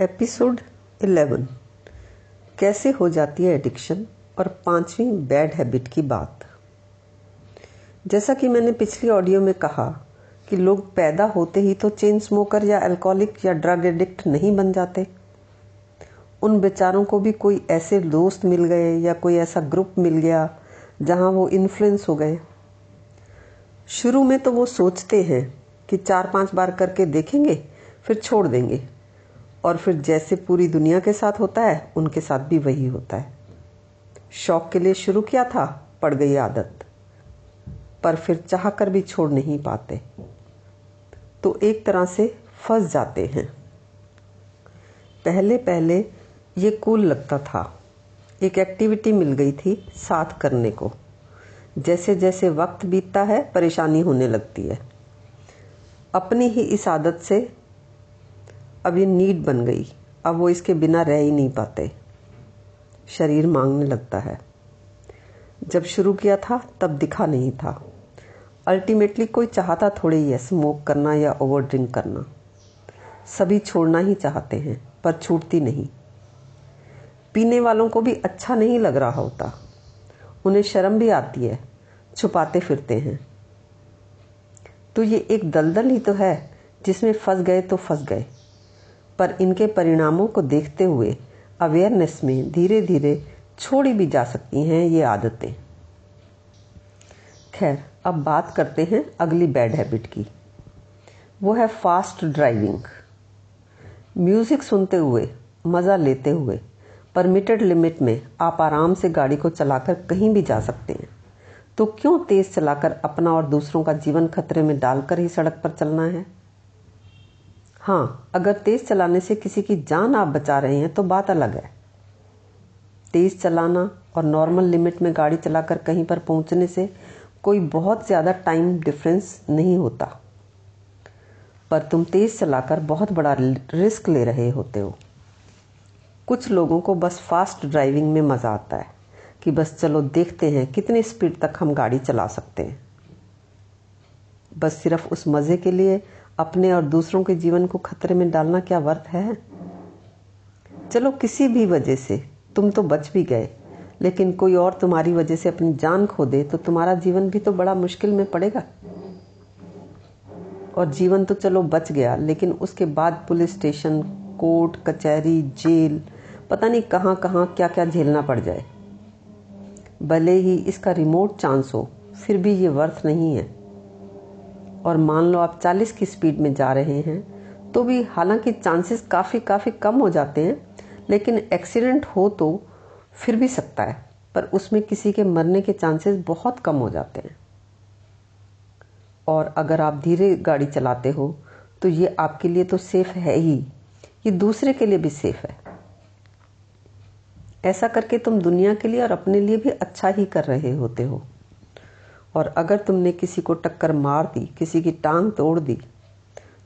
Episode 11 कैसे हो जाती है एडिक्शन? और पांचवी बैड हैबिट की बात। जैसा कि मैंने पिछली ऑडियो में कहा कि लोग पैदा होते ही तो चेन स्मोकर या अल्कोहलिक या ड्रग एडिक्ट नहीं बन जाते। उन बेचारों को भी कोई ऐसे दोस्त मिल गए या कोई ऐसा ग्रुप मिल गया जहाँ वो इन्फ्लुएंस हो गए। शुरू में तो वो सोचते हैं कि चार पाँच बार करके देखेंगे, फिर छोड़ देंगे। और फिर जैसे पूरी दुनिया के साथ होता है, उनके साथ भी वही होता है। शौक के लिए शुरू किया था, पड़ गई आदत। पर फिर चाह कर भी छोड़ नहीं पाते। तो एक तरह से फंस जाते हैं। पहले पहले ये कूल लगता था। एक एक्टिविटी मिल गई थी साथ करने को। जैसे जैसे वक्त बीतता है, परेशानी होने लगती है। अपनी ही इस आदत से अब ये नीड बन गई। अब वो इसके बिना रह ही नहीं पाते। शरीर मांगने लगता है। जब शुरू किया था, तब दिखा नहीं था। अल्टीमेटली कोई चाहता थोड़े ही है, स्मोक करना या ओवर ड्रिंक करना। सभी छोड़ना ही चाहते हैं, पर छूटती नहीं। पीने वालों को भी अच्छा नहीं लग रहा होता। उन्हें शर्म भी आती है, छुपाते फिरते हैं। तो ये एक दलदल ही तो है, जिसमें फंस गए तो फंस गए। पर इनके परिणामों को देखते हुए अवेयरनेस में धीरे धीरे छोड़ी भी जा सकती हैं ये आदतें। खैर, अब बात करते हैं अगली बैड हैबिट की। वो है फास्ट ड्राइविंग म्यूज़िक सुनते हुए, मज़ा लेते हुए परमिटेड लिमिट में आप आराम से गाड़ी को चलाकर कहीं भी जा सकते हैं। तो क्यों तेज़ चलाकर अपना और दूसरों का जीवन खतरे में डालकर ही सड़क पर चलना है? हाँ अगर तेज चलाने से किसी की जान आप बचा रहे हैं तो बात अलग है। तेज चलाना और नॉर्मल लिमिट में गाड़ी चलाकर कहीं पर पहुँचने से कोई बहुत ज़्यादा टाइम डिफरेंस नहीं होता। पर तुम तेज चलाकर बहुत बड़ा रिस्क ले रहे होते हो। कुछ लोगों को बस फास्ट ड्राइविंग में मज़ा आता है कि बस चलो देखते हैं कितनी स्पीड तक हम गाड़ी चला सकते हैं। बस सिर्फ़ उस मज़े के लिए अपने और दूसरों के जीवन को खतरे में डालना क्या वर्थ है? चलो, किसी भी वजह से, तुम तो बच भी गए, लेकिन कोई और तुम्हारी वजह से अपनी जान खो दे तो तुम्हारा जीवन भी तो बड़ा मुश्किल में पड़ेगा। और जीवन तो चलो बच गया, लेकिन उसके बाद पुलिस स्टेशन, कोर्ट, कचहरी, जेल, पता नहीं कहाँ कहाँ क्या क्या झेलना पड़ जाए। भले ही इसका रिमोट चांस हो, फिर भी ये वर्थ नहीं है। और मान लो आप 40 की स्पीड में जा रहे हैं तो भी हालाँकि चांसेस काफ़ी काफ़ी कम हो जाते हैं, लेकिन एक्सीडेंट हो तो फिर भी सकता है, पर उसमें किसी के मरने के चांसेस बहुत कम हो जाते हैं। और अगर आप धीरे गाड़ी चलाते हो तो ये आपके लिए तो सेफ़ है ही, ये दूसरे के लिए भी सेफ़ है। ऐसा करके तुम दुनिया के लिए और अपने लिए भी अच्छा ही कर रहे होते हो। और अगर तुमने किसी को टक्कर मार दी किसी की टांग तोड़ दी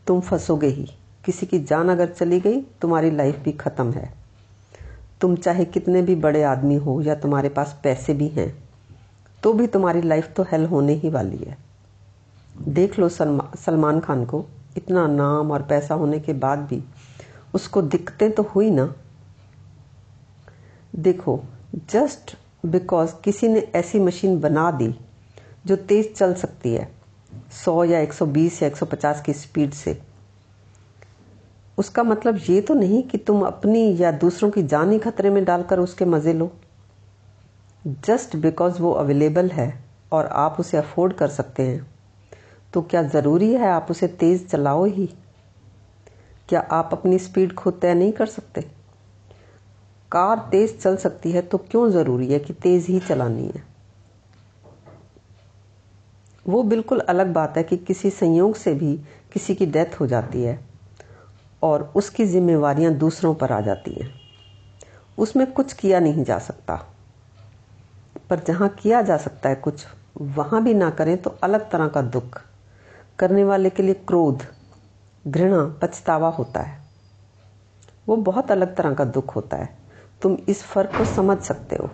तुम फंसोगे ही। किसी की जान अगर चली गई तुम्हारी लाइफ भी ख़त्म है। तुम चाहे कितने भी बड़े आदमी हो या तुम्हारे पास पैसे भी हैं तो भी तुम्हारी लाइफ तो हेल होने ही वाली है। देख लो सलमा, सलमान खान को। इतना नाम और पैसा होने के बाद भी उसको दिक्कतें तो हुई ना। देखो जस्ट बिकॉज़ किसी ने ऐसी मशीन बना दी जो तेज चल सकती है 100 या 120 या 150 की स्पीड से। उसका मतलब ये तो नहीं कि तुम अपनी या दूसरों की जान ही खतरे में डालकर उसके मज़े लो। जस्ट बिकॉज़ वो अवेलेबल है और आप उसे अफोर्ड कर सकते हैं तो क्या ज़रूरी है आप उसे तेज़ चलाओ ही? क्या आप अपनी स्पीड खुद तय नहीं कर सकते? कार तेज़ चल सकती है तो क्यों ज़रूरी है कि तेज़ ही चलानी है? वो बिल्कुल अलग बात है कि किसी संयोग से भी किसी की डेथ हो जाती है और उसकी जिम्मेवारियाँ दूसरों पर आ जाती हैं। उसमें कुछ किया नहीं जा सकता। पर जहाँ किया जा सकता है कुछ, वहाँ भी ना करें तो अलग तरह का दुख। करने वाले के लिए क्रोध, घृणा, पछतावा होता है। वो बहुत अलग तरह का दुख होता है। तुम इस फ़र्क को समझ सकते हो।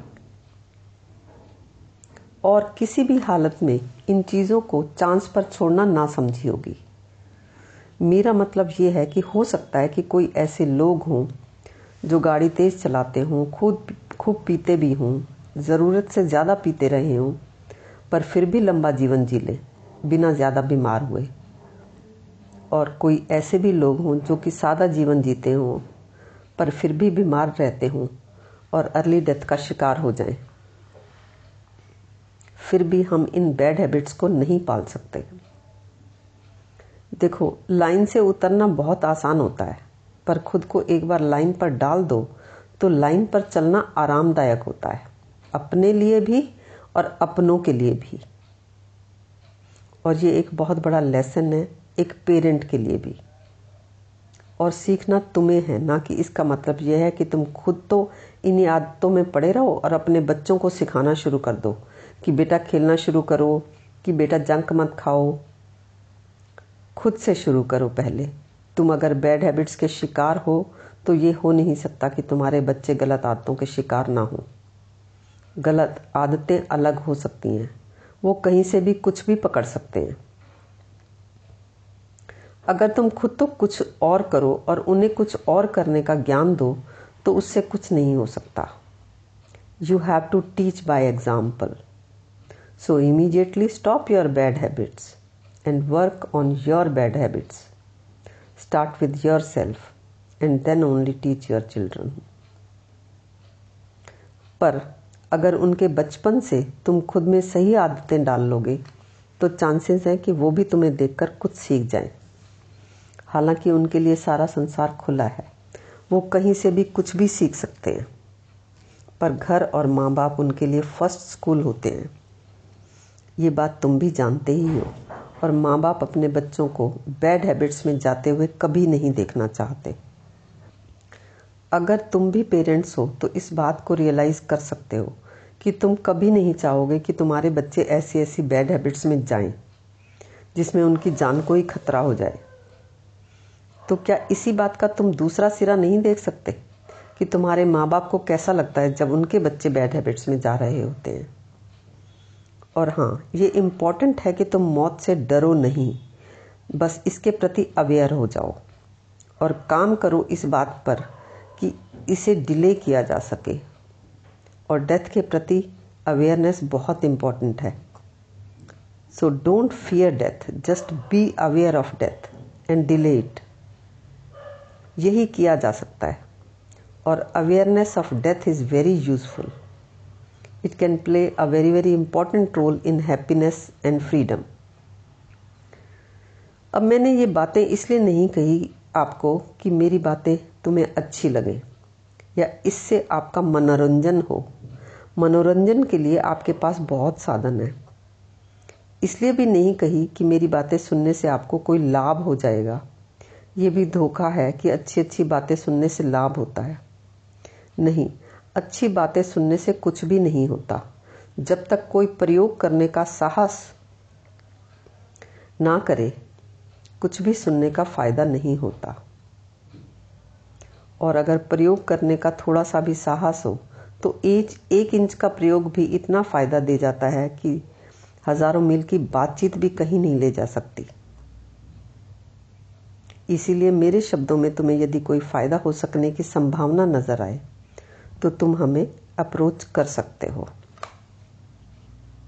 और किसी भी हालत में इन चीज़ों को चांस पर छोड़ना ना समझी होगी मेरा मतलब ये है कि हो सकता है कि कोई ऐसे लोग हों जो गाड़ी तेज चलाते हों, खुद खूब पीते भी हों, ज़रूरत से ज़्यादा पीते रहे हों, पर फिर भी लंबा जीवन जी ले, बिना ज़्यादा बीमार हुए और कोई ऐसे भी लोग हों जो कि सादा जीवन जीते हों, पर फिर भी बीमार रहते हों और अर्ली डेथ का शिकार हो जाएँ। फिर भी हम इन बैड हैबिट्स को नहीं पाल सकते। देखो लाइन से उतरना बहुत आसान होता है, पर खुद को एक बार लाइन पर डाल दो तो लाइन पर चलना आरामदायक होता है, अपने लिए भी और अपनों के लिए भी। और ये एक बहुत बड़ा लेसन है, एक पेरेंट के लिए भी। और सीखना तुम्हें है, ना कि इसका मतलब यह है कि तुम खुद तो इन्हीं आदतों में पड़े रहो और अपने बच्चों को सिखाना शुरू कर दो। कि बेटा खेलना शुरू करो, कि बेटा जंक मत खाओ। खुद से शुरू करो पहले। तुम अगर बैड हैबिट्स के शिकार हो तो ये हो नहीं सकता कि तुम्हारे बच्चे गलत आदतों के शिकार ना हो। गलत आदतें अलग हो सकती हैं। वो कहीं से भी कुछ भी पकड़ सकते हैं। अगर तुम खुद तो कुछ और करो और उन्हें कुछ और करने का ज्ञान दो तो उससे कुछ नहीं हो सकता। You have to teach by example so immediately stop your bad habits and work on your bad habits start with yourself and then only teach your children पर अगर उनके बचपन से तुम खुद में सही आदतें डाल लोगे तो चांसेस हैं कि वो भी तुम्हें देखकर कुछ सीख जाएँ। हालाँकि उनके लिए सारा संसार खुला है, वो कहीं से भी कुछ भी सीख सकते हैं। पर घर और माँ बाप उनके लिए फ़र्स्ट स्कूल होते हैं। ये बात तुम भी जानते ही हो। और माँ बाप अपने बच्चों को बैड हैबिट्स में जाते हुए कभी नहीं देखना चाहते। अगर तुम भी पेरेंट्स हो तो इस बात को रियलाइज़ कर सकते हो कि तुम कभी नहीं चाहोगे कि तुम्हारे बच्चे ऐसी ऐसी बैड हैबिट्स में जाएँ, जिसमें उनकी जान को ही खतरा हो जाए। तो क्या इसी बात का तुम दूसरा सिरा नहीं देख सकते कि तुम्हारे माँ बाप को कैसा लगता है जब उनके बच्चे बैड हैबिट्स में जा रहे होते हैं? और हाँ ये इंपॉर्टेंट है कि तुम मौत से डरो नहीं। बस इसके प्रति अवेयर हो जाओ और काम करो इस बात पर कि इसे डिले किया जा सके। और डेथ के प्रति अवेयरनेस बहुत इंपॉर्टेंट है। So don't fear death just be aware of death and delay it यही किया जा सकता है। और awareness of death is very useful it can play a very very important role in happiness and freedom अब मैंने ये बातें इसलिए नहीं कही आपको कि मेरी बातें तुम्हें अच्छी लगें, या इससे आपका मनोरंजन हो। मनोरंजन के लिए आपके पास बहुत साधन है। इसलिए भी नहीं कही कि मेरी बातें सुनने से आपको कोई लाभ हो जाएगा। ये भी धोखा है कि अच्छी अच्छी बातें सुनने से लाभ होता है। नहीं अच्छी बातें सुनने से कुछ भी नहीं होता। जब तक कोई प्रयोग करने का साहस ना करे, कुछ भी सुनने का फ़ायदा नहीं होता। और अगर प्रयोग करने का थोड़ा सा भी साहस हो तो एज एक इंच का प्रयोग भी इतना फ़ायदा दे जाता है कि हज़ारों मील की बातचीत भी कहीं नहीं ले जा सकती। इसीलिए मेरे शब्दों में तुम्हें यदि कोई फ़ायदा हो सकने की संभावना नज़र आए तो तुम हमें अप्रोच कर सकते हो।